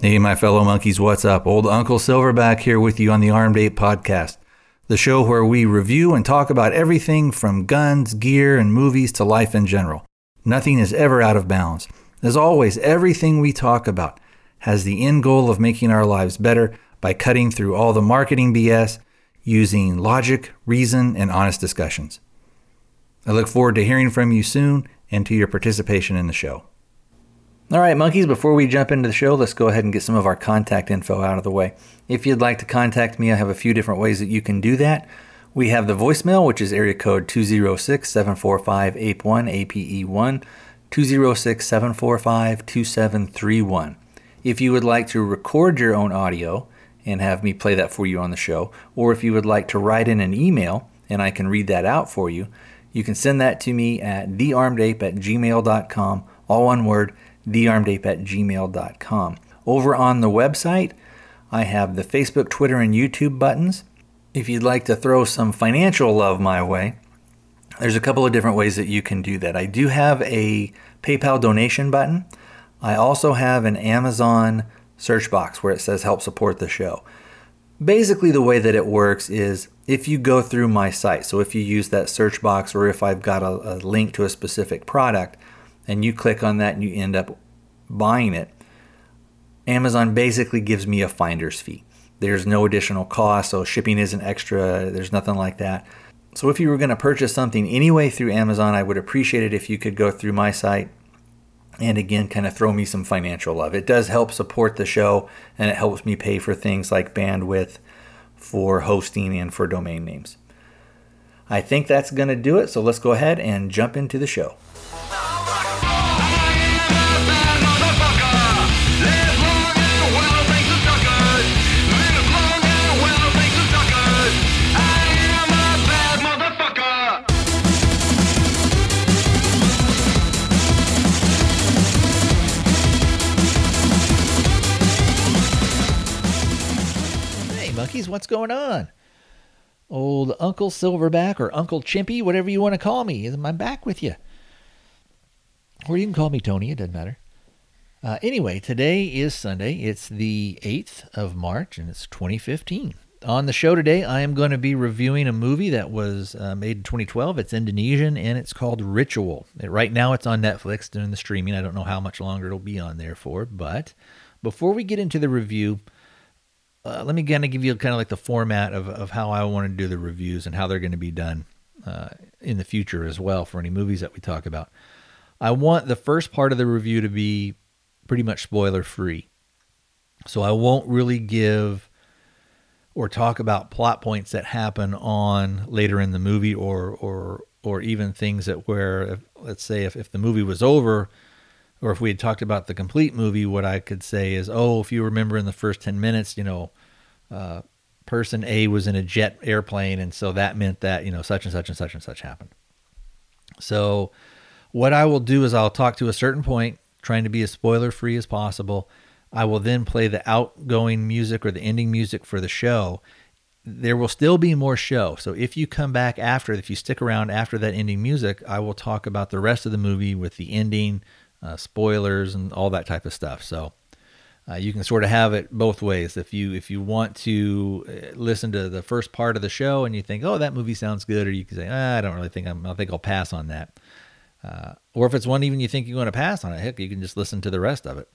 Hey, my fellow monkeys, what's up? Old Uncle Silverback here with you on the Armed Ape Podcast, the show where we review and talk about everything from guns, gear, and movies to life in general. Nothing is ever out of bounds. As always, everything we talk about has the end goal of making our lives better by cutting through all the marketing BS using logic, reason, and honest discussions. I look forward to hearing from you soon and to your participation in the show. All right, monkeys, before we jump into the show, let's go ahead and get some of our contact info out of the way. If you'd like to contact me, I have a few different ways that you can do that. We have the voicemail, which is area code 206 745 APE1, APE1, 206 745 2731. If you would like to record your own audio and have me play that for you on the show, or if you would like to write in an email and I can read that out for you, you can send that to me at thearmedape at gmail.com, all one word thearmedape at gmail.com. Over on the website, I have the Facebook, Twitter, and YouTube buttons. If you'd like to throw some financial love my way, there's a couple of different ways that you can do that. I do have a PayPal donation button. I also have an Amazon search box where it says help support the show. Basically, the way that it works is if you go through my site, so if you use that search box or if I've got a, a link to a specific product, and you click on that and you end up buying it, Amazon basically gives me a finder's fee. There's no additional cost, so shipping isn't extra, there's nothing like that. So if you were going to purchase something anyway through Amazon, I would appreciate it if you could go through my site and again kind of throw me some financial love. It does help support the show and it helps me pay for things like bandwidth, for hosting, and for domain names. I think that's going to do it, so let's go ahead and jump into the show. What's going on? Old Uncle Silverback or Uncle Chimpy, whatever you want to call me, I'm back with you. Or you can call me Tony, it doesn't matter. Uh, anyway, today is Sunday. It's the 8th of March and it's 2015. On the show today, I am going to be reviewing a movie that was uh, made in 2012. It's Indonesian and it's called Ritual. It, right now, it's on Netflix doing the streaming. I don't know how much longer it'll be on there for, but before we get into the review, uh, let me kind of give you kind of like the format of, of how I want to do the reviews and how they're going to be done uh, in the future as well for any movies that we talk about. I want the first part of the review to be pretty much spoiler free. So I won't really give or talk about plot points that happen on later in the movie or or or even things that where if, let's say if, if the movie was over or if we had talked about the complete movie, what I could say is, oh, if you remember in the first 10 minutes, you know, uh, person A was in a jet airplane, and so that meant that, you know, such and such and such and such happened. So, what I will do is I'll talk to a certain point, trying to be as spoiler free as possible. I will then play the outgoing music or the ending music for the show. There will still be more show. So if you come back after, if you stick around after that ending music, I will talk about the rest of the movie with the ending, uh, spoilers and all that type of stuff. So uh, you can sort of have it both ways. If you if you want to uh, listen to the first part of the show and you think, oh, that movie sounds good, or you can say, ah, I don't really think I'm, I think I'll pass on that. Uh, or if it's one even you think you're going to pass on it, heck, you can just listen to the rest of it.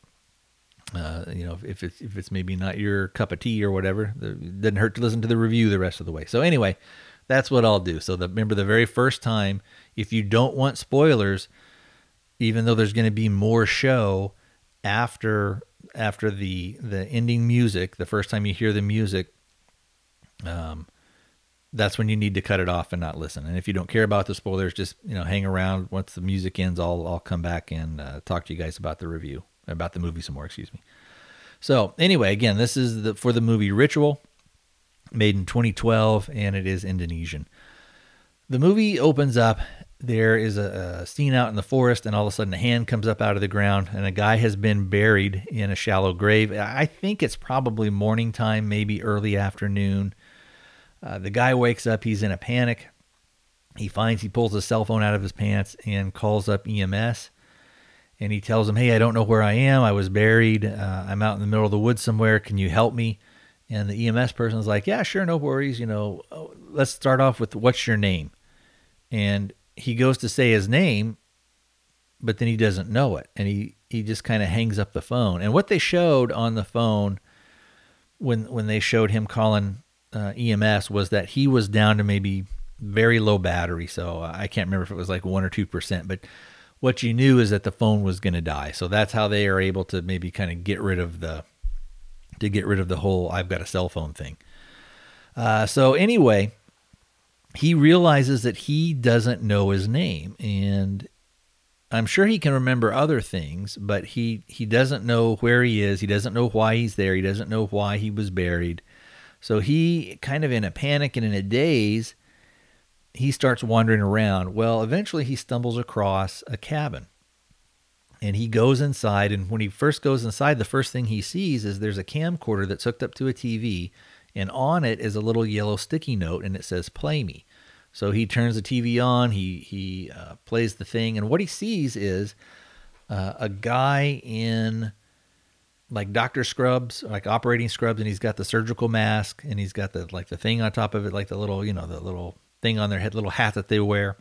Uh, you know, if it's if it's maybe not your cup of tea or whatever, it doesn't hurt to listen to the review the rest of the way. So anyway, that's what I'll do. So the, remember the very first time, if you don't want spoilers, even though there's going to be more show after after the the ending music, the first time you hear the music, um, that's when you need to cut it off and not listen. And if you don't care about the spoilers, just you know hang around. Once the music ends, I'll I'll come back and uh, talk to you guys about the review about the movie some more. Excuse me. So anyway, again, this is the, for the movie Ritual, made in 2012, and it is Indonesian. The movie opens up. There is a, a scene out in the forest, and all of a sudden, a hand comes up out of the ground, and a guy has been buried in a shallow grave. I think it's probably morning time, maybe early afternoon. Uh, the guy wakes up. He's in a panic. He finds he pulls his cell phone out of his pants and calls up EMS and he tells him, "Hey, I don't know where I am. I was buried. Uh, I'm out in the middle of the woods somewhere. Can you help me?" And the EMS person is like, "Yeah, sure, no worries. You know, oh, let's start off with what's your name." And he goes to say his name, but then he doesn't know it, and he he just kind of hangs up the phone. And what they showed on the phone when when they showed him calling uh, EMS was that he was down to maybe very low battery. So uh, I can't remember if it was like one or two percent, but what you knew is that the phone was going to die. So that's how they are able to maybe kind of get rid of the to get rid of the whole I've got a cell phone thing. Uh, so anyway, he realizes that he doesn't know his name, and I'm sure he can remember other things, but he he doesn't know where he is. He doesn't know why he's there. He doesn't know why he was buried. So he kind of in a panic and in a daze he starts wandering around. Well, eventually he stumbles across a cabin. And he goes inside. And when he first goes inside, the first thing he sees is there's a camcorder that's hooked up to a TV. And on it is a little yellow sticky note and it says, Play me. So he turns the TV on, he, he uh, plays the thing. And what he sees is uh, a guy in like doctor scrubs, like operating scrubs, and he's got the surgical mask and he's got the like the thing on top of it, like the little, you know, the little thing on their head, little hat that they wear.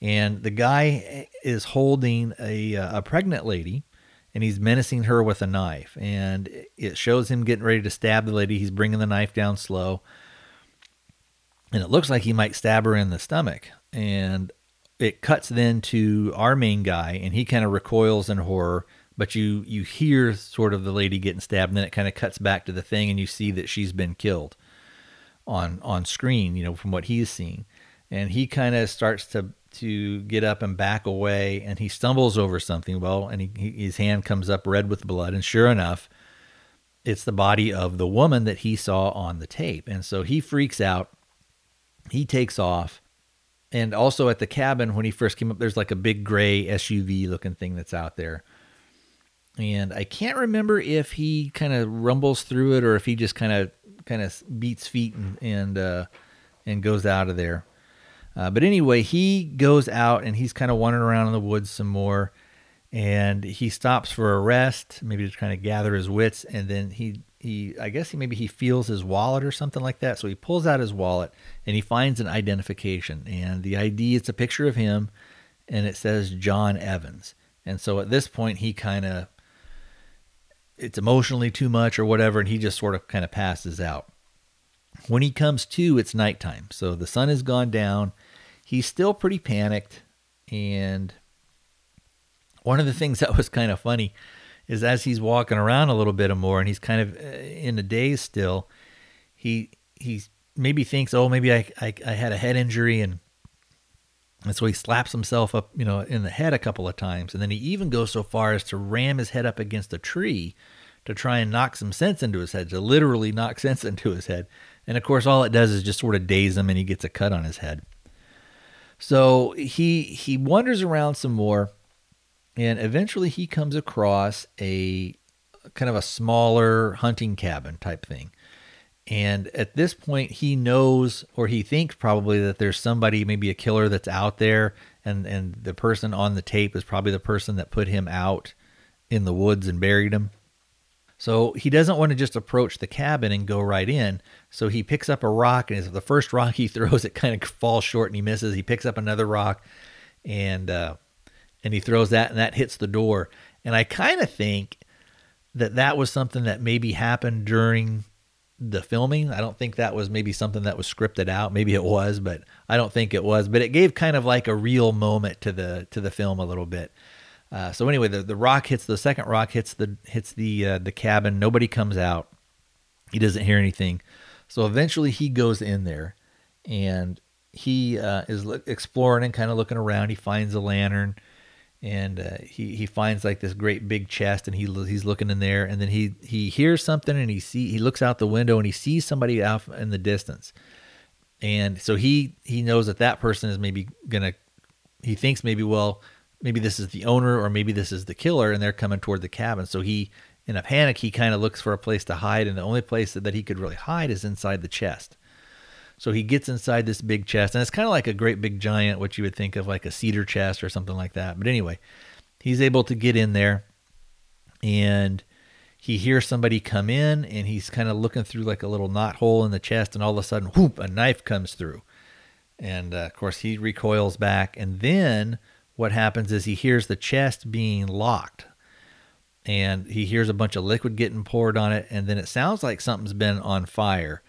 And the guy is holding a, uh, a pregnant lady and he's menacing her with a knife. And it shows him getting ready to stab the lady. He's bringing the knife down slow. And it looks like he might stab her in the stomach. And it cuts then to our main guy and he kind of recoils in horror but you you hear sort of the lady getting stabbed and then it kind of cuts back to the thing and you see that she's been killed on on screen, you know, from what he's seen. And he kind of starts to to get up and back away, and he stumbles over something. Well, and he, he, his hand comes up red with blood, and sure enough, it's the body of the woman that he saw on the tape. And so he freaks out. He takes off. And also at the cabin, when he first came up, there's like a big gray SUV looking thing that's out there. And I can't remember if he kind of rumbles through it or if he just kind of kind of beats feet and and uh, and goes out of there. Uh, but anyway, he goes out and he's kind of wandering around in the woods some more, and he stops for a rest, maybe to kind of gather his wits, and then he he I guess he maybe he feels his wallet or something like that. So he pulls out his wallet and he finds an identification, and the ID it's a picture of him, and it says John Evans. And so at this point, he kind of it's emotionally too much or whatever, and he just sort of kind of passes out. When he comes to, it's nighttime. So the sun has gone down. He's still pretty panicked. And one of the things that was kind of funny is as he's walking around a little bit more and he's kind of uh, in a daze still, he he maybe thinks, oh, maybe I, I, I had a head injury and and so he slaps himself up, you know, in the head a couple of times. And then he even goes so far as to ram his head up against a tree to try and knock some sense into his head, to literally knock sense into his head. And of course, all it does is just sort of daze him and he gets a cut on his head. So he he wanders around some more and eventually he comes across a kind of a smaller hunting cabin type thing. And at this point, he knows, or he thinks probably that there's somebody, maybe a killer that's out there, and and the person on the tape is probably the person that put him out in the woods and buried him. So he doesn't want to just approach the cabin and go right in. So he picks up a rock, and the first rock he throws, it kind of falls short and he misses. He picks up another rock, and uh, and he throws that, and that hits the door. And I kind of think that that was something that maybe happened during the filming. I don't think that was maybe something that was scripted out. Maybe it was, but I don't think it was. But it gave kind of like a real moment to the to the film a little bit. Uh, so anyway, the, the rock hits the second rock hits the hits the uh, the cabin. Nobody comes out. He doesn't hear anything. So eventually he goes in there, and he uh, is exploring and kind of looking around. He finds a lantern, and uh, he he finds like this great big chest, and he he's looking in there, and then he he hears something, and he see he looks out the window, and he sees somebody out in the distance, and so he he knows that that person is maybe gonna he thinks maybe well maybe this is the owner or maybe this is the killer, and they're coming toward the cabin, so he in a panic he kind of looks for a place to hide, and the only place that, that he could really hide is inside the chest. So he gets inside this big chest, and it's kind of like a great big giant, what you would think of like a cedar chest or something like that. But anyway, he's able to get in there, and he hears somebody come in, and he's kind of looking through like a little knot hole in the chest, and all of a sudden, whoop, a knife comes through. And uh, of course, he recoils back, and then what happens is he hears the chest being locked and he hears a bunch of liquid getting poured on it and then it sounds like something's been on fire.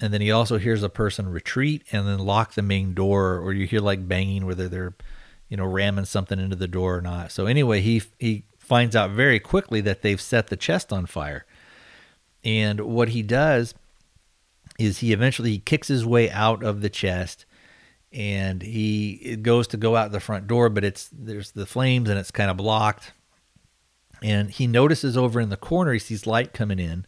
And then he also hears a person retreat and then lock the main door or you hear like banging whether they're you know ramming something into the door or not. So anyway he he finds out very quickly that they've set the chest on fire. And what he does is he eventually kicks his way out of the chest and he goes to go out the front door but it's there's the flames and it's kind of blocked and he notices over in the corner he sees light coming in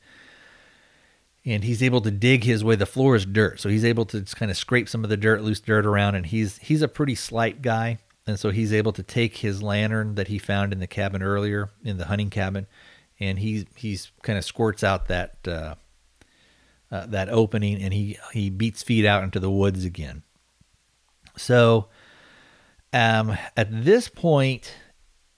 and he's able to dig his way. The floor is dirt, so he's able to just kind of scrape some of the dirt, loose dirt around. And he's he's a pretty slight guy, and so he's able to take his lantern that he found in the cabin earlier in the hunting cabin, and he he's kind of squirts out that uh, uh, that opening, and he he beats feet out into the woods again. So, um, at this point,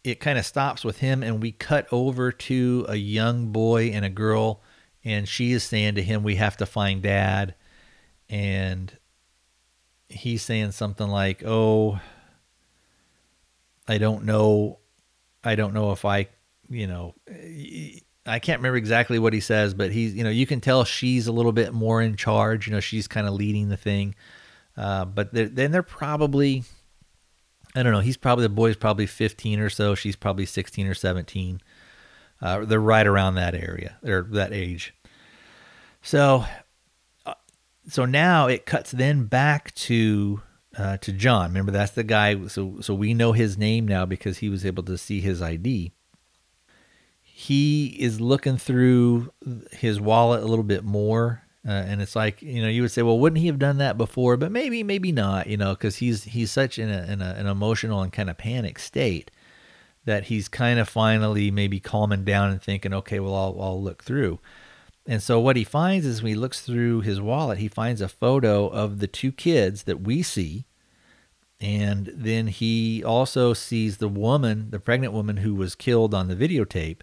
it kind of stops with him, and we cut over to a young boy and a girl and she is saying to him, "We have to find Dad," and he's saying something like, "Oh, I don't know, I don't know if I, you know." I can't remember exactly what he says, but he's, you know, you can tell she's a little bit more in charge. You know, she's kind of leading the thing. Uh, but they're, then they're probably, I don't know, he's probably, the boy's probably 15 or so. She's probably 16 or 17. Uh, they're right around that area or that age. So, uh, so now it cuts then back to uh, to John. Remember, that's the guy. So, so we know his name now because he was able to see his ID. He is looking through his wallet a little bit more, uh, and it's like you know, you would say, well, wouldn't he have done that before? But maybe, maybe not. You know, because he's he's such in, a, in a, an emotional and kind of panic state that he's kind of finally maybe calming down and thinking, okay, well, I'll I'll look through. And so what he finds is when he looks through his wallet, he finds a photo of the two kids that we see. And then he also sees the woman, the pregnant woman who was killed on the videotape.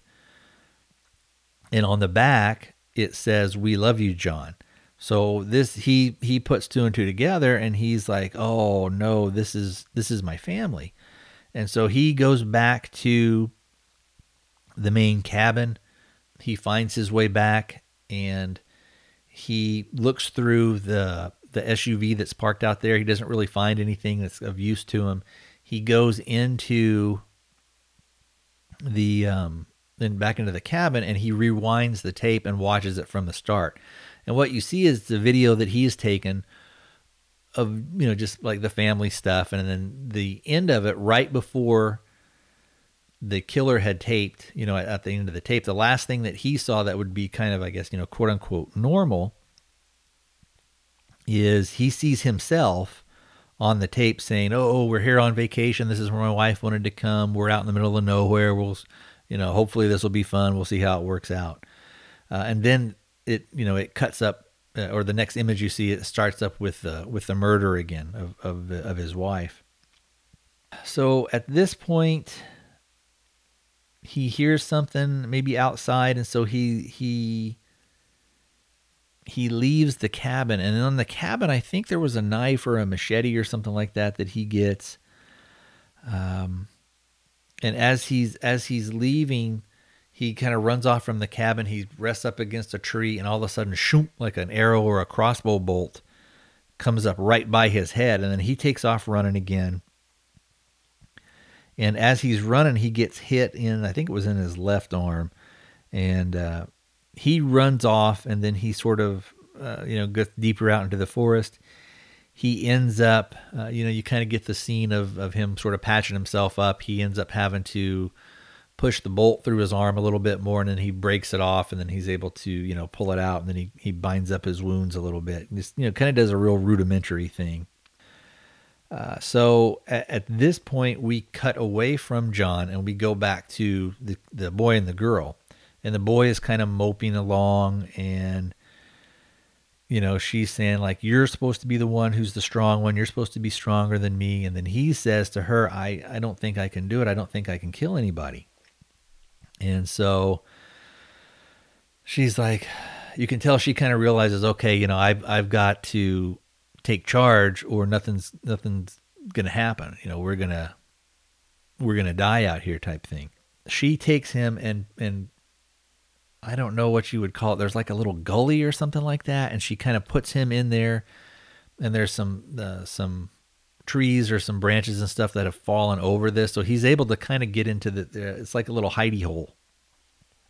And on the back, it says, We love you, John. So this he he puts two and two together and he's like, Oh no, this is this is my family. And so he goes back to the main cabin. He finds his way back and he looks through the the SUV that's parked out there. He doesn't really find anything that's of use to him. He goes into the um, then back into the cabin and he rewinds the tape and watches it from the start. And what you see is the video that he's taken of you know just like the family stuff, and then the end of it right before the killer had taped, you know, at, at, the end of the tape, the last thing that he saw that would be kind of, I guess, you know, quote unquote normal is he sees himself on the tape saying, "Oh, we're here on vacation. This is where my wife wanted to come. We're out in the middle of nowhere. We'll, you know, hopefully this will be fun. We'll see how it works out." Uh, and then it, you know, it cuts up, uh, or the next image you see, it starts up with the with the murder again of of, of his wife. So at this point, he hears something maybe outside and so he he he leaves the cabin and on the cabin i think there was a knife or a machete or something like that that he gets um and as he's as he's leaving he kind of runs off from the cabin he rests up against a tree and all of a sudden shoom like an arrow or a crossbow bolt comes up right by his head and then he takes off running again and as he's running, he gets hit in, I think it was in his left arm. And uh, he runs off, and then he sort of, uh, you know, gets deeper out into the forest. He ends up, uh, you know, you kind of get the scene of, of him sort of patching himself up. He ends up having to push the bolt through his arm a little bit more and then he breaks it off and then he's able to, you know, pull it out and then he, he binds up his wounds a little bit. Just, you know, kind of does a real rudimentary thing. Uh, so at, at, this point, we cut away from John and we go back to the, the boy and the girl. And the boy is kind of moping along and you know, she's saying like you're supposed to be the one who's the strong one. You're supposed to be stronger than me. And then he says to her, "I I don't think I can do it. I don't think I can kill anybody." And so she's like you can tell she kind of realizes, "Okay, you know, I've I've got to take charge or nothing's nothing's going to happen. You know, we're going to we're going to die out here type thing." She takes him and and I don't know what you would call it. There's like a little gully or something like that, and she kind of puts him in there. And there's some uh, some trees or some branches and stuff that have fallen over this, so he's able to kind of get into the. Uh, it's like a little hidey hole.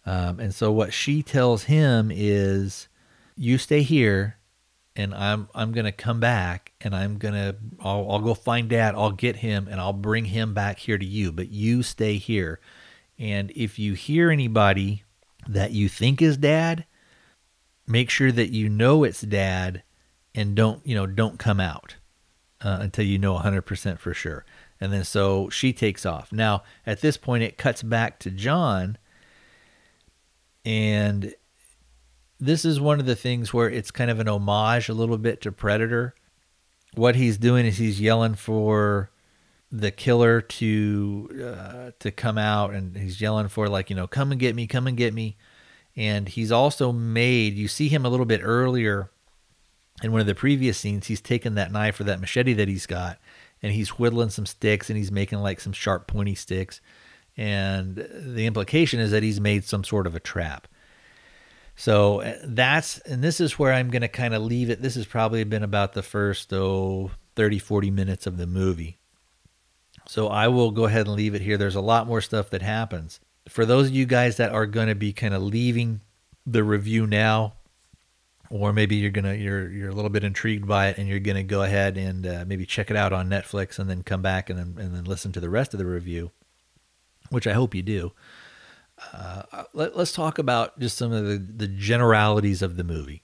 Um, and so what she tells him is, "You stay here, and I'm I'm gonna come back, and I'm gonna I'll, I'll go find Dad. I'll get him, and I'll bring him back here to you. But you stay here, and if you hear anybody." That you think is dad, make sure that you know it's dad and don't, you know, don't come out uh, until you know 100% for sure. And then so she takes off. Now, at this point, it cuts back to John. And this is one of the things where it's kind of an homage a little bit to Predator. What he's doing is he's yelling for the killer to uh, to come out and he's yelling for like you know come and get me come and get me. And he's also made you see him a little bit earlier in one of the previous scenes he's taken that knife or that machete that he's got and he's whittling some sticks and he's making like some sharp pointy sticks. And the implication is that he's made some sort of a trap. So uh, that's and this is where i'm going to kind of leave it. This has probably been about the first oh 30 40 minutes of the movie so I will go ahead and leave it here. There's a lot more stuff that happens. For those of you guys that are going to be kind of leaving the review now, or maybe you're gonna you're you're a little bit intrigued by it and you're gonna go ahead and uh, maybe check it out on Netflix and then come back and then and then listen to the rest of the review, which I hope you do. Uh, let, us talk about just some of the, the generalities of the movie.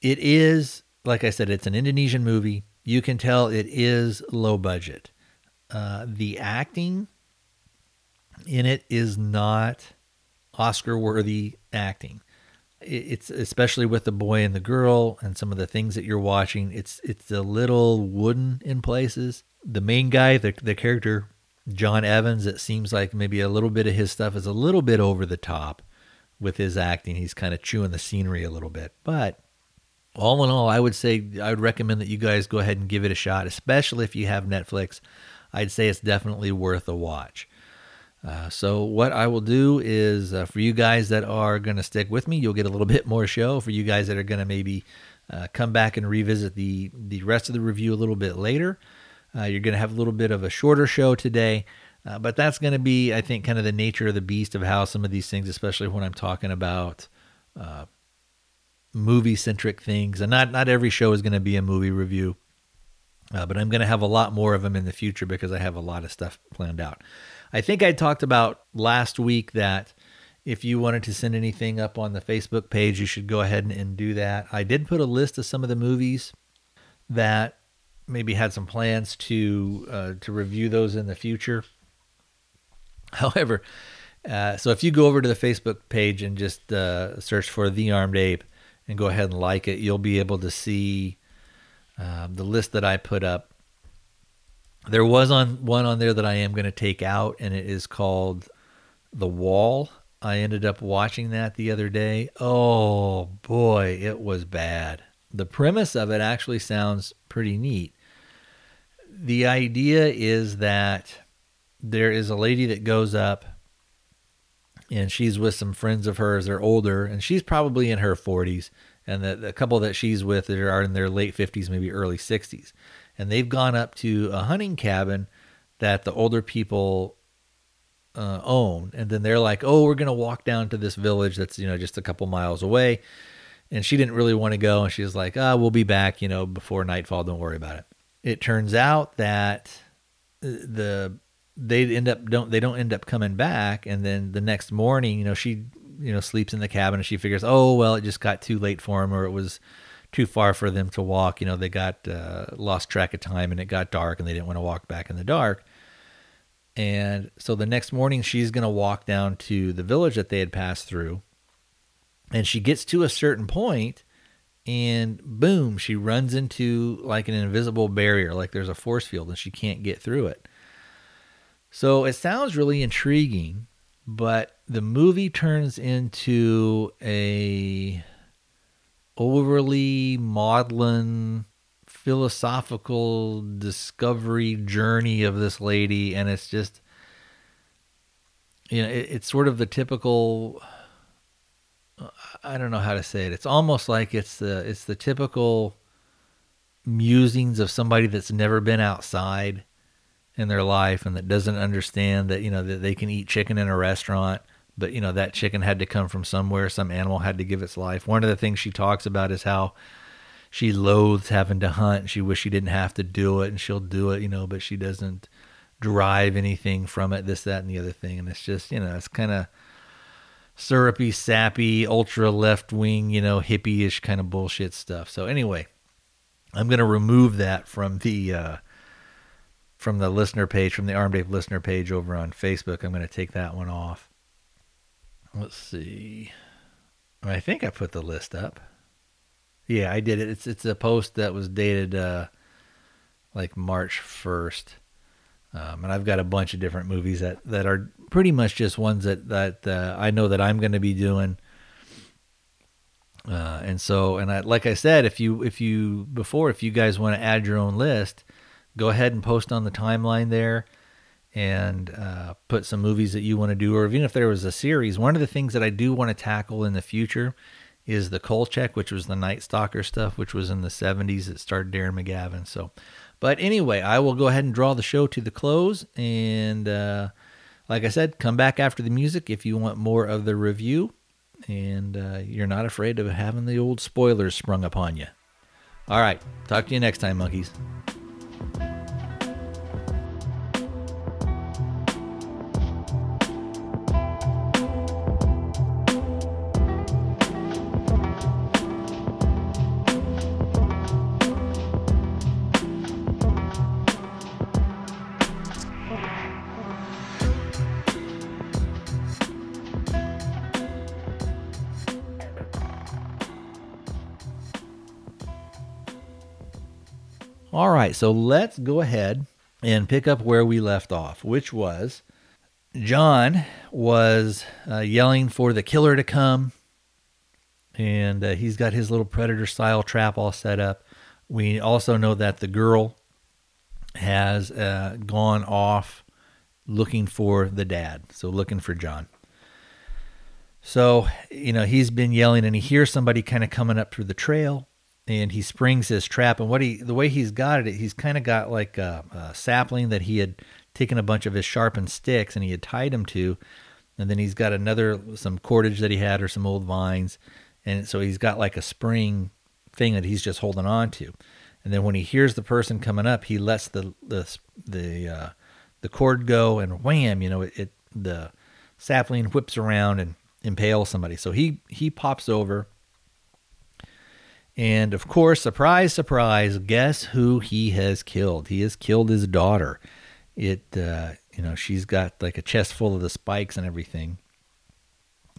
It is, like I said, it's an Indonesian movie. You can tell it is low budget. Uh, the acting in it is not Oscar worthy acting. It's especially with the boy and the girl and some of the things that you're watching. It's it's a little wooden in places. The main guy, the the character John Evans, it seems like maybe a little bit of his stuff is a little bit over the top with his acting. He's kind of chewing the scenery a little bit, but all in all, I would say I would recommend that you guys go ahead and give it a shot, especially if you have Netflix. I'd say it's definitely worth a watch. Uh, so what I will do is uh, for you guys that are going to stick with me, you'll get a little bit more show. For you guys that are going to maybe uh, come back and revisit the the rest of the review a little bit later, uh, you're going to have a little bit of a shorter show today. Uh, but that's going to be, I think, kind of the nature of the beast of how some of these things, especially when I'm talking about uh, movie centric things, and not not every show is going to be a movie review. Uh, but I'm going to have a lot more of them in the future because I have a lot of stuff planned out. I think I talked about last week that if you wanted to send anything up on the Facebook page, you should go ahead and, and do that. I did put a list of some of the movies that maybe had some plans to uh, to review those in the future. However, uh, so if you go over to the Facebook page and just uh, search for the Armed Ape and go ahead and like it, you'll be able to see um, the list that I put up. There was on one on there that I am going to take out, and it is called The Wall. I ended up watching that the other day. Oh boy, it was bad. The premise of it actually sounds pretty neat. The idea is that there is a lady that goes up and she's with some friends of hers. They're older, and she's probably in her 40s and the, the couple that she's with are in their late 50s, maybe early 60s. And they've gone up to a hunting cabin that the older people uh, own. And then they're like, oh, we're going to walk down to this village that's, you know, just a couple miles away. and she didn't really want to go. And she's like, "Ah, we'll be back, you know, before nightfall. Don't worry about it." It turns out that uh, the they end up don't they don't end up coming back, and then the next morning, you know, she you know sleeps in the cabin and she figures, oh well, it just got too late for him, or it was too far for them to walk. You know, they got uh, lost track of time and it got dark, and they didn't want to walk back in the dark. And so the next morning, she's going to walk down to the village that they had passed through. And she gets to a certain point, and boom, she runs into like an invisible barrier, like there's a force field, and she can't get through it. So it sounds really intriguing, but the movie turns into a overly maudlin philosophical discovery journey of this lady and it's just you know it, it's sort of the typical i don't know how to say it. It's almost like it's the it's the typical musings of somebody that's never been outside in their life and that doesn't understand that you know that they can eat chicken in a restaurant but you know that chicken had to come from somewhere some animal had to give its life one of the things she talks about is how she loathes having to hunt. She wish she didn't have to do it, and she'll do it, you know, but she doesn't derive anything from it. This, that, and the other thing, and it's just, you know, it's kind of syrupy, sappy, ultra left wing, you know, hippie-ish kind of bullshit stuff. So anyway, I'm gonna remove that from the uh, from the listener page, from the Armed Ape listener page over on Facebook. I'm gonna take that one off. Let's see. I think I put the list up. Yeah, I did it. It's it's a post that was dated uh, like March first, um, and I've got a bunch of different movies that, that are pretty much just ones that that uh, I know that I'm going to be doing. Uh, and so, and I, like I said, if you if you before if you guys want to add your own list, go ahead and post on the timeline there, and uh, put some movies that you want to do, or even if there was a series. One of the things that I do want to tackle in the future is the Kolchak, which was the Night Stalker stuff, which was in the 70s. It starred Darren McGavin. So, but anyway, I will go ahead and draw the show to the close. And uh, like I said, come back after the music if you want more of the review. And uh, you're not afraid of having the old spoilers sprung upon you. All right. Talk to you next time, monkeys. So let's go ahead and pick up where we left off, which was John was uh, yelling for the killer to come, and uh, he's got his little predator style trap all set up. We also know that the girl has uh, gone off looking for the dad, so looking for John. So, you know, he's been yelling and he hears somebody kind of coming up through the trail and he springs his trap. And what he, the way he's got it, he's kind of got like a, a, sapling that he had taken a bunch of his sharpened sticks and he had tied them to, and then he's got another some cordage that he had or some old vines, and so he's got like a spring thing that he's just holding on to. And then when he hears the person coming up, he lets the the the uh, the cord go, and wham! You know, it, it the sapling whips around and impales somebody. So he he pops over and of course, surprise, surprise, guess who he has killed? He has killed his daughter. It, uh, you know, she's got like a chest full of the spikes and everything.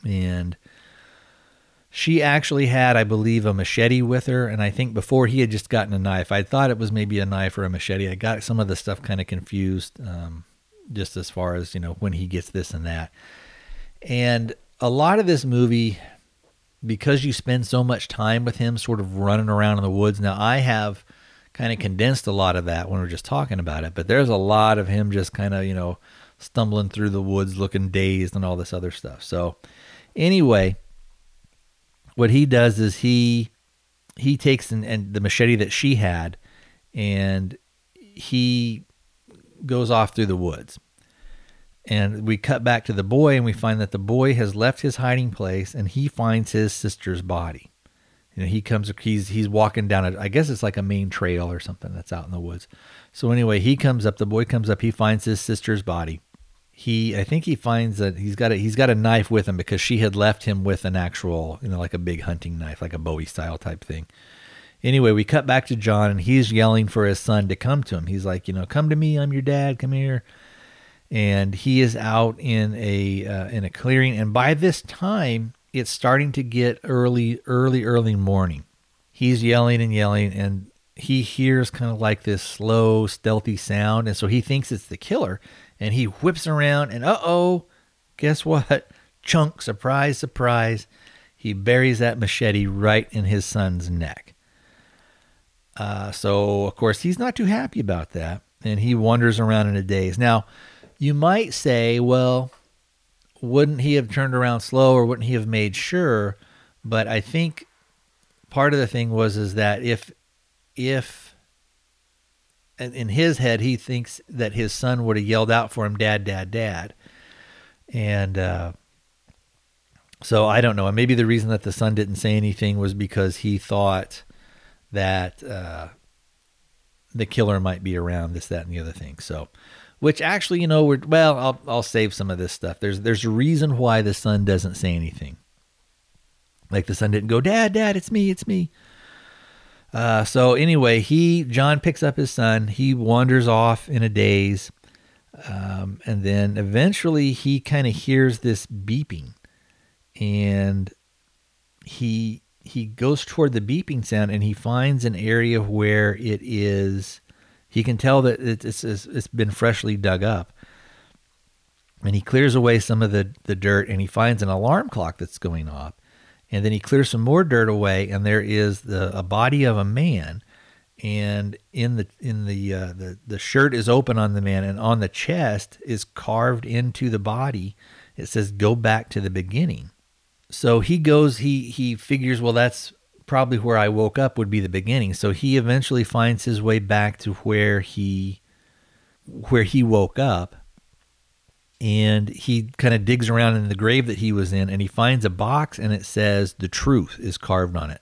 And she actually had, I believe, a machete with her. And I think before he had just gotten a knife. I thought it was maybe a knife or a machete. I got some of the stuff kind of confused, um, just as far as, you know, when he gets this and that. And a lot of this movie because you spend so much time with him sort of running around in the woods. Now, I have kind of condensed a lot of that when we are just talking about it, but there's a lot of him just kind of, you know, stumbling through the woods looking dazed and all this other stuff. So, anyway, what he does is he he takes and, and the machete that she had and he goes off through the woods and we cut back to the boy, and we find that the boy has left his hiding place and he finds his sister's body. you know, he comes, he's he's walking down a, I guess it's like a main trail or something that's out in the woods. So anyway, he comes up. The boy comes up. He finds his sister's body. He, I think he finds that he's got a he's got a knife with him because she had left him with an actual, you know, like a big hunting knife, like a Bowie style type thing. Anyway, we cut back to John, and he's yelling for his son to come to him. He's like, you know, come to me. I'm your dad. Come here. And he is out in a uh, in a clearing, and by this time, it's starting to get early, early, early morning. He's yelling and yelling, and he hears kind of like this slow, stealthy sound. And so he thinks it's the killer. And he whips around, and uh oh, guess what? Chunk, surprise, surprise. He buries that machete right in his son's neck. Uh, so, of course, he's not too happy about that. And he wanders around in a daze. Now, you might say, well, wouldn't he have turned around slow or wouldn't he have made sure? But I think part of the thing was is that if if in his head he thinks that his son would have yelled out for him dad dad dad. And uh, so i don't know. And maybe the reason that the son didn't say anything was because he thought that uh, the killer might be around this that and the other thing. So which actually, you know, we're well, I'll I'll save some of this stuff. There's there's a reason why the son doesn't say anything. Like the son didn't go, Dad, Dad, it's me, it's me. Uh, so anyway, he John picks up his son. He wanders off in a daze, um, and then eventually he kind of hears this beeping, and he he goes toward the beeping sound, and he finds an area where it is he can tell that it's, it's, it's been freshly dug up. And he clears away some of the, the dirt and he finds an alarm clock that's going off. And then he clears some more dirt away and there is the a body of a man. And in the in the uh, the the shirt is open on the man, and on the chest is carved into the body. It says, "Go back to the beginning." So he goes. He he figures, well, that's probably where I woke up would be the beginning. So he eventually finds his way back to where he where he woke up and he kind of digs around in the grave that he was in and he finds a box and it says the truth is carved on it.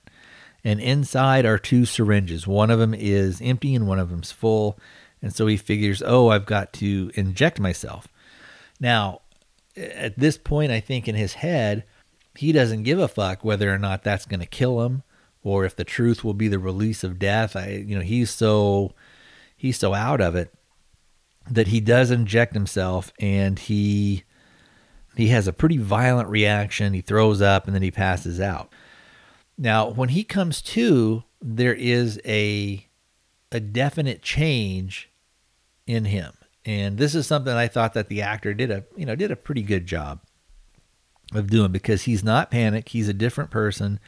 And inside are two syringes. One of them is empty and one of them's full. And so he figures, "Oh, I've got to inject myself." Now, at this point I think in his head, he doesn't give a fuck whether or not that's going to kill him or if the truth will be the release of death. I, you know, he's so he's so out of it that he does inject himself, and he he has a pretty violent reaction. He throws up, and then he passes out. Now, when he comes to, there is a a definite change in him. And this is something I thought that the actor did a, you know, did a pretty good job of doing because he's not panicked. He's a different person.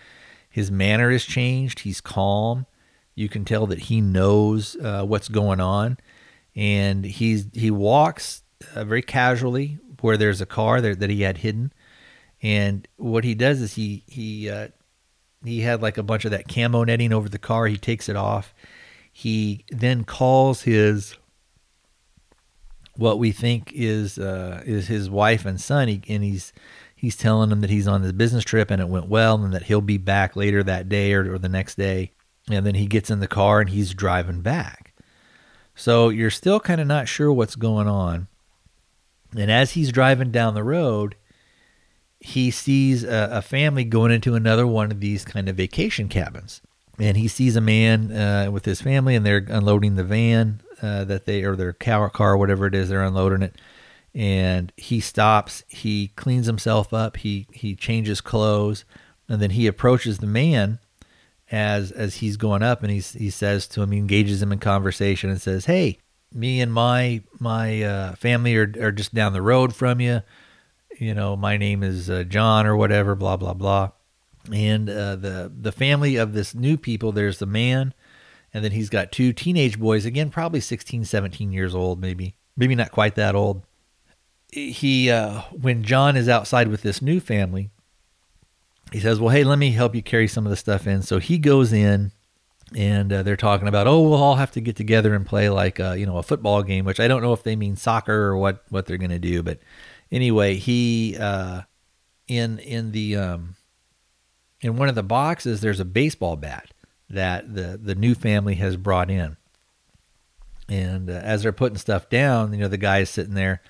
His manner has changed. He's calm. You can tell that he knows uh, what's going on, and he's he walks uh, very casually where there's a car there that he had hidden. And what he does is he he uh, he had like a bunch of that camo netting over the car. He takes it off. He then calls his what we think is uh, is his wife and son, he, and he's he's telling him that he's on the business trip and it went well and that he'll be back later that day or, or the next day. And then he gets in the car and he's driving back. So you're still kind of not sure what's going on. And as he's driving down the road, he sees a, a family going into another one of these kind of vacation cabins. And he sees a man uh, with his family and they're unloading the van uh, that they, or their car, car, whatever it is, they're unloading it and he stops he cleans himself up he he changes clothes and then he approaches the man as as he's going up and he's he says to him he engages him in conversation and says hey me and my my uh, family are, are just down the road from you. You know my name is uh, john or whatever blah blah blah. And uh, the the family of this new people there's the man and then he's got two teenage boys again probably 16 17 years old maybe maybe not quite that old he uh, when John is outside with this new family, he says, "Well, hey, let me help you carry some of the stuff in." So he goes in, and uh, they're talking about, "Oh, we'll all have to get together and play like uh, you know a football game," which I don't know if they mean soccer or what what they're going to do, but anyway, he uh, in in the um, in one of the boxes, there's a baseball bat that the the new family has brought in. And uh, as they're putting stuff down, you know, the guy is sitting there,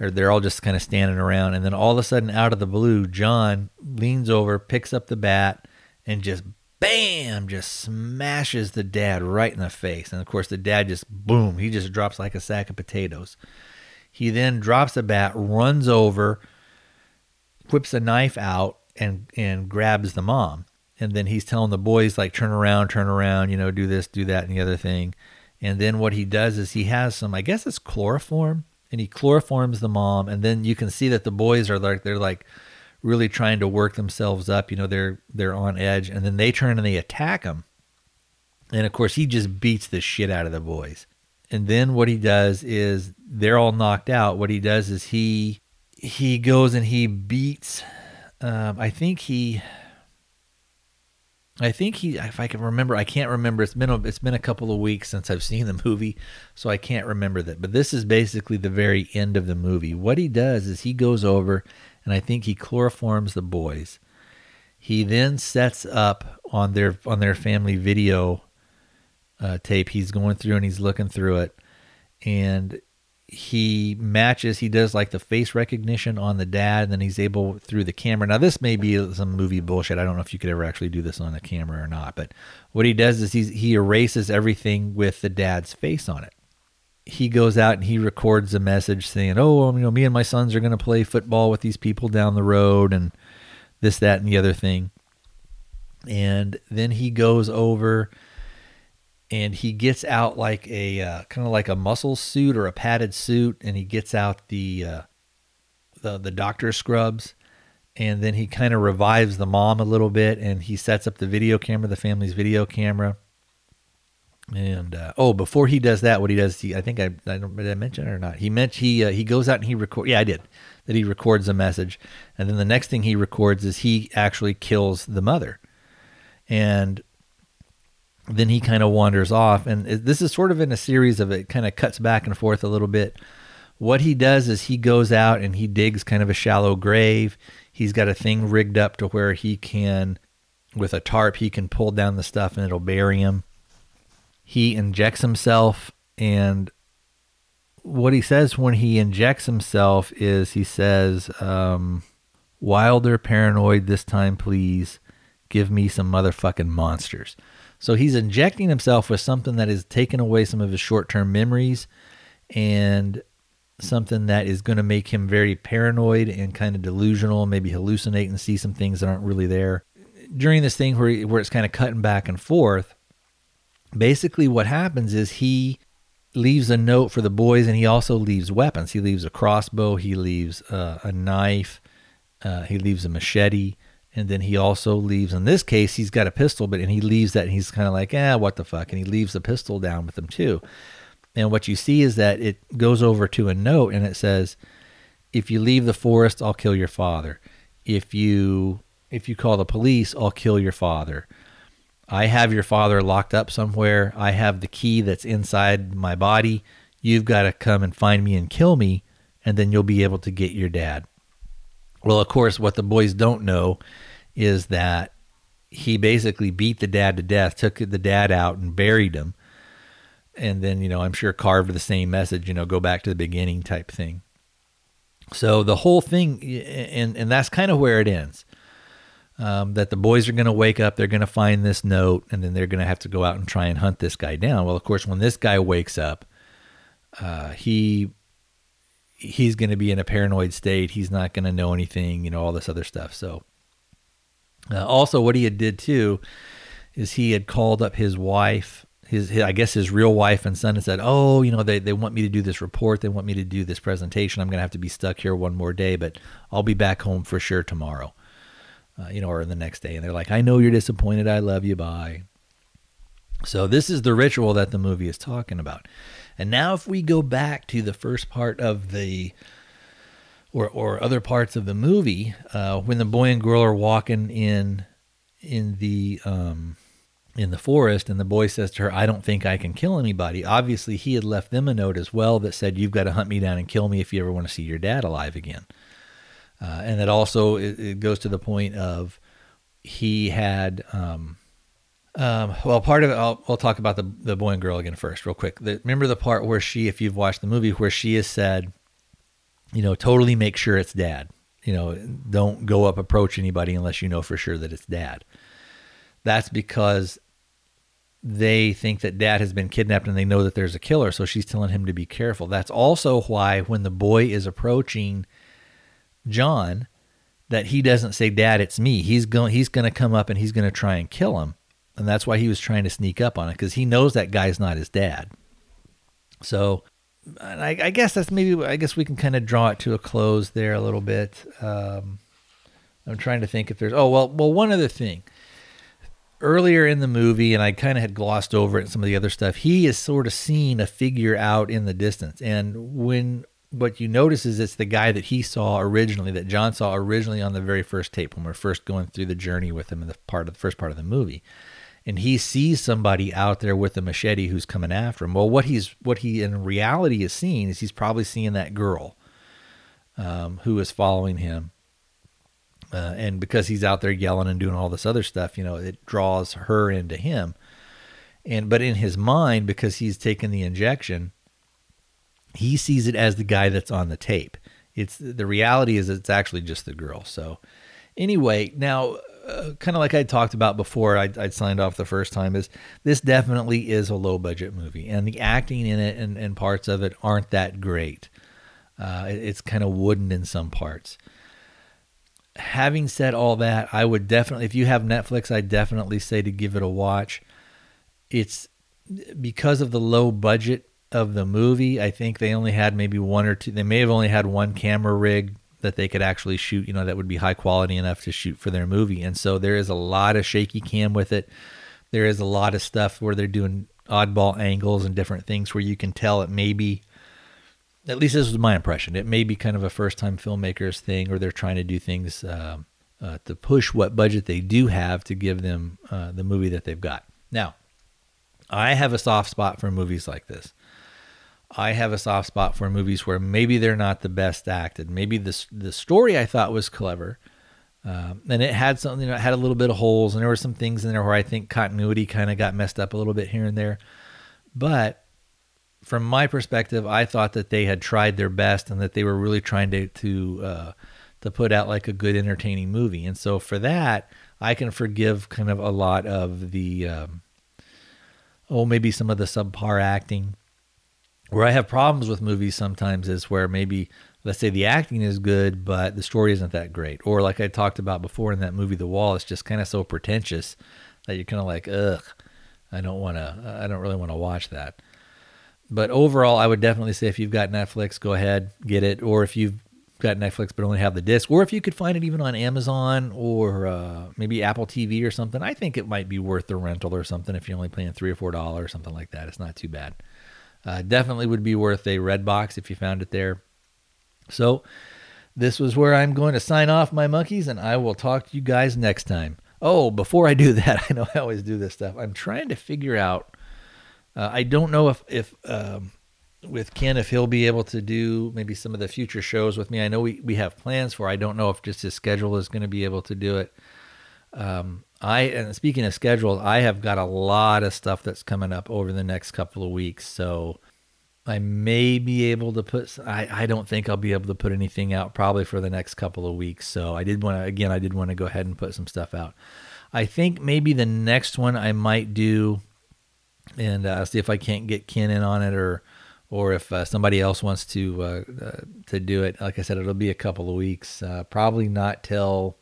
or they're all just kind of standing around. And then all of a sudden, out of the blue, John leans over, picks up the bat, and just bam, just smashes the dad right in the face. And of course, the dad just boom, he just drops like a sack of potatoes. He then drops the bat, runs over, whips a knife out, and and grabs the mom. And then he's telling the boys like turn around, turn around, you know, do this, do that, and the other thing. And then what he does is he has some, I guess it's chloroform, and he chloroforms the mom. And then you can see that the boys are like they're like really trying to work themselves up. You know, they're they're on edge, and then they turn and they attack him. And of course, he just beats the shit out of the boys. And then what he does is they're all knocked out. What he does is he he goes and he beats. Um, I think he. I think he, if I can remember, I can't remember. It's been a, it's been a couple of weeks since I've seen the movie, so I can't remember that. But this is basically the very end of the movie. What he does is he goes over and I think he chloroforms the boys. He then sets up on their on their family video uh, tape. He's going through and he's looking through it, and he matches. He does like the face recognition on the dad, and then he's able through the camera. Now this may be some movie bullshit. I don't know if you could ever actually do this on a camera or not. But what he does is he he erases everything with the dad's face on it he goes out and he records a message saying, "Oh, you know, me and my sons are going to play football with these people down the road, and this, that, and the other thing." And then he goes over and he gets out like a uh, kind of like a muscle suit or a padded suit, and he gets out the uh, the the doctor scrubs, and then he kind of revives the mom a little bit, and he sets up the video camera, the family's video camera and uh, oh, before he does that, what he does, he, I think I, I don't did I mention it or not. He meant he uh, he goes out and he record. Yeah, I did. That he records a message, and then the next thing he records is he actually kills the mother, and then he kind of wanders off. And this is sort of in a series of it, kind of cuts back and forth a little bit. What he does is he goes out and he digs kind of a shallow grave. He's got a thing rigged up to where he can, with a tarp, he can pull down the stuff and it'll bury him he injects himself and what he says when he injects himself is he says um, wilder paranoid this time please give me some motherfucking monsters so he's injecting himself with something that is taking away some of his short-term memories and something that is going to make him very paranoid and kind of delusional maybe hallucinate and see some things that aren't really there during this thing where, where it's kind of cutting back and forth basically what happens is he leaves a note for the boys and he also leaves weapons. He leaves a crossbow, he leaves uh, a knife, uh, he leaves a machete, and then he also leaves, in this case, he's got a pistol, but and he leaves that and he's kind of like, ah, what the fuck? And he leaves the pistol down with him too. And what you see is that it goes over to a note and it says, if you leave the forest, I'll kill your father. If you if you call the police, I'll kill your father. I have your father locked up somewhere. I have the key that's inside my body. You've got to come and find me and kill me, and then you'll be able to get your dad. Well, of course, what the boys don't know is that he basically beat the dad to death, took the dad out and buried him. And then, you know, I'm sure carved the same message, you know, go back to the beginning type thing. So the whole thing, and, and that's kind of where it ends um, that the boys are going to wake up, they're going to find this note, and then they're going to have to go out and try and hunt this guy down. Well, of course, when this guy wakes up, uh, he he's going to be in a paranoid state. He's not going to know anything, you know, all this other stuff. So, uh, also, what he had did too is he had called up his wife. His, his, I guess his real wife and son and said, "Oh, you know, they, they want me to do this report. They want me to do this presentation. I'm going to have to be stuck here one more day, but I'll be back home for sure tomorrow." uh, you know, or the next day, and they're like, "I know you're disappointed. I love you. Bye." So this is the ritual that the movie is talking about. And now, if we go back to the first part of the, or or other parts of the movie, uh, when the boy and girl are walking in, in the um, in the forest, and the boy says to her, "I don't think I can kill anybody." Obviously, he had left them a note as well that said, "You've got to hunt me down and kill me if you ever want to see your dad alive again." Uh, and that also it, it, goes to the point of he had. Um, um, well, part of it, I'll, I'll talk about the the boy and girl again first, real quick. The, remember the part where she, if you've watched the movie, where she has said, you know, totally make sure it's dad. You know, don't go up approach anybody unless you know for sure that it's dad. That's because they think that dad has been kidnapped and they know that there's a killer. So she's telling him to be careful. That's also why when the boy is approaching John, that he doesn't say, "Dad, it's me." He's going. He's going to come up and he's going to try and kill him, and that's why he was trying to sneak up on it because he knows that guy's not his dad. So, I, I, guess that's maybe. I guess we can kind of draw it to a close there a little bit. Um, I'm trying to think if there's. Oh well, well, one other thing earlier in the movie, and I kind of had glossed over it and some of the other stuff, he is sort of seeing a figure out in the distance. And when what you notice is it's the guy that he saw originally, that John saw originally on the very first tape when we're first going through the journey with him in the part of the first part of the movie. And he sees somebody out there with a machete who's coming after him. Well, what he's what he in reality is seeing is he's probably seeing that girl um, who is following him uh, and because he's out there yelling and doing all this other stuff, you know, it draws her into him. And but in his mind, because he's taken the injection, he sees it as the guy that's on the tape. It's the reality is it's actually just the girl. So anyway, now kind of like I talked about before, I, would signed off the first time is this definitely is a low budget movie, and the acting in it and, and parts of it aren't that great. Uh, it, it's kind of wooden in some parts having said all that, I would definitely, if you have Netflix, I definitely say to give it a watch. It's because of the low budget of the movie. I think they only had maybe one or two. They may have only had one camera rig that they could actually shoot. You know, that would be high quality enough to shoot for their movie. And so there is a lot of shaky cam with it. There is a lot of stuff where they're doing oddball angles and different things where you can tell it maybe at least this was my impression. It may be kind of a first time filmmakers thing, or they're trying to do things uh, uh, to push what budget they do have to give them uh, the movie that they've got. Now, I have a soft spot for movies like this. I have a soft spot for movies where maybe they're not the best acted. Maybe the the story I thought was clever, um, and it had something. You know, it had a little bit of holes, and there were some things in there where I think continuity kind of got messed up a little bit here and there. But from my perspective, I thought that they had tried their best and that they were really trying to to uh, to put out like a good, entertaining movie. And so for that, I can forgive kind of a lot of the um, oh maybe some of the subpar acting. Where I have problems with movies sometimes is where maybe let's say the acting is good, but the story isn't that great. Or like I talked about before in that movie, The Wall, it's just kind of so pretentious that you're kind of like, ugh, I don't want to, I don't really want to watch that but overall, I would definitely say if you've got Netflix, go ahead, get it. Or if you've got Netflix but only have the disc, or if you could find it even on Amazon or uh, maybe Apple TV or something, I think it might be worth the rental or something if you're only paying three or four dollars, something like that. It's not too bad. Uh, definitely would be worth a Redbox if you found it there. So this was where I'm going to sign off, my monkeys, and I will talk to you guys next time. Oh, before I do that, I know I always do this stuff. I'm trying to figure out uh, I don't know if if um, with Ken if he'll be able to do maybe some of the future shows with me. I know we we have plans for. I don't know if just his schedule is going to be able to do it. Um, I and speaking of schedule, I have got a lot of stuff that's coming up over the next couple of weeks, so. I may be able to put. I, I don't think I'll be able to put anything out probably for the next couple of weeks. So I did want to again. I did want to go ahead and put some stuff out. I think maybe the next one I might do and uh, see if I can't get Ken in on it or or if uh, somebody else wants to uh, uh, to do it. Like I said, it'll be a couple of weeks. Uh, probably not till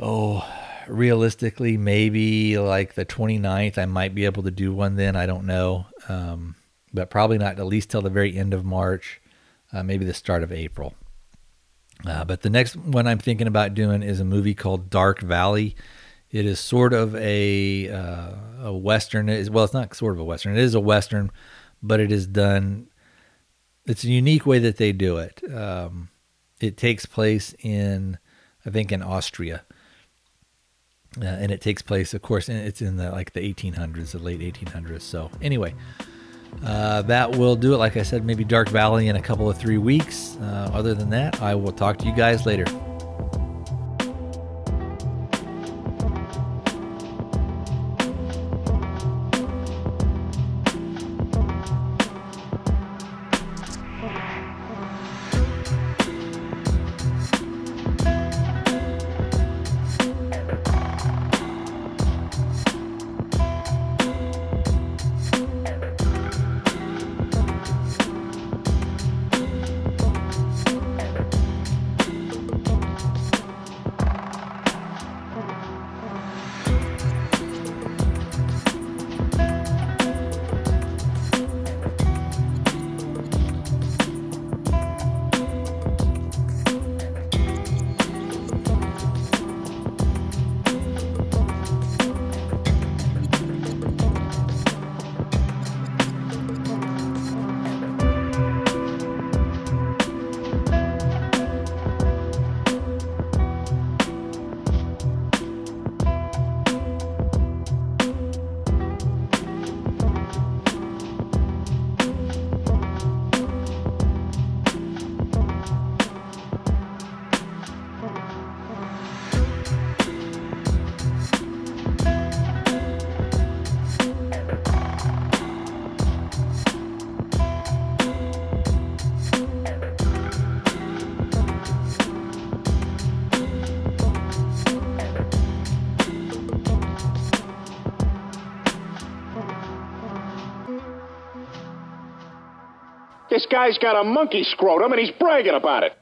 oh, realistically, maybe like the 29th. I might be able to do one then. I don't know, um, but probably not at least till the very end of March, uh, maybe the start of April. but the next one I'm thinking about doing is a movie called Dark Valley. It is sort of a uh, a western. Well, it's not sort of a western. It is a western, but it is done. It's a unique way that they do it. Um, it takes place in, I think, in Austria, uh, and it takes place, of course, it's in the like the 1800s, the late 1800s. So anyway, uh, that will do it. Like I said, maybe Dark Valley in a couple of three weeks. Uh, other than that, I will talk to you guys later. Guy's got a monkey scrotum and he's bragging about it.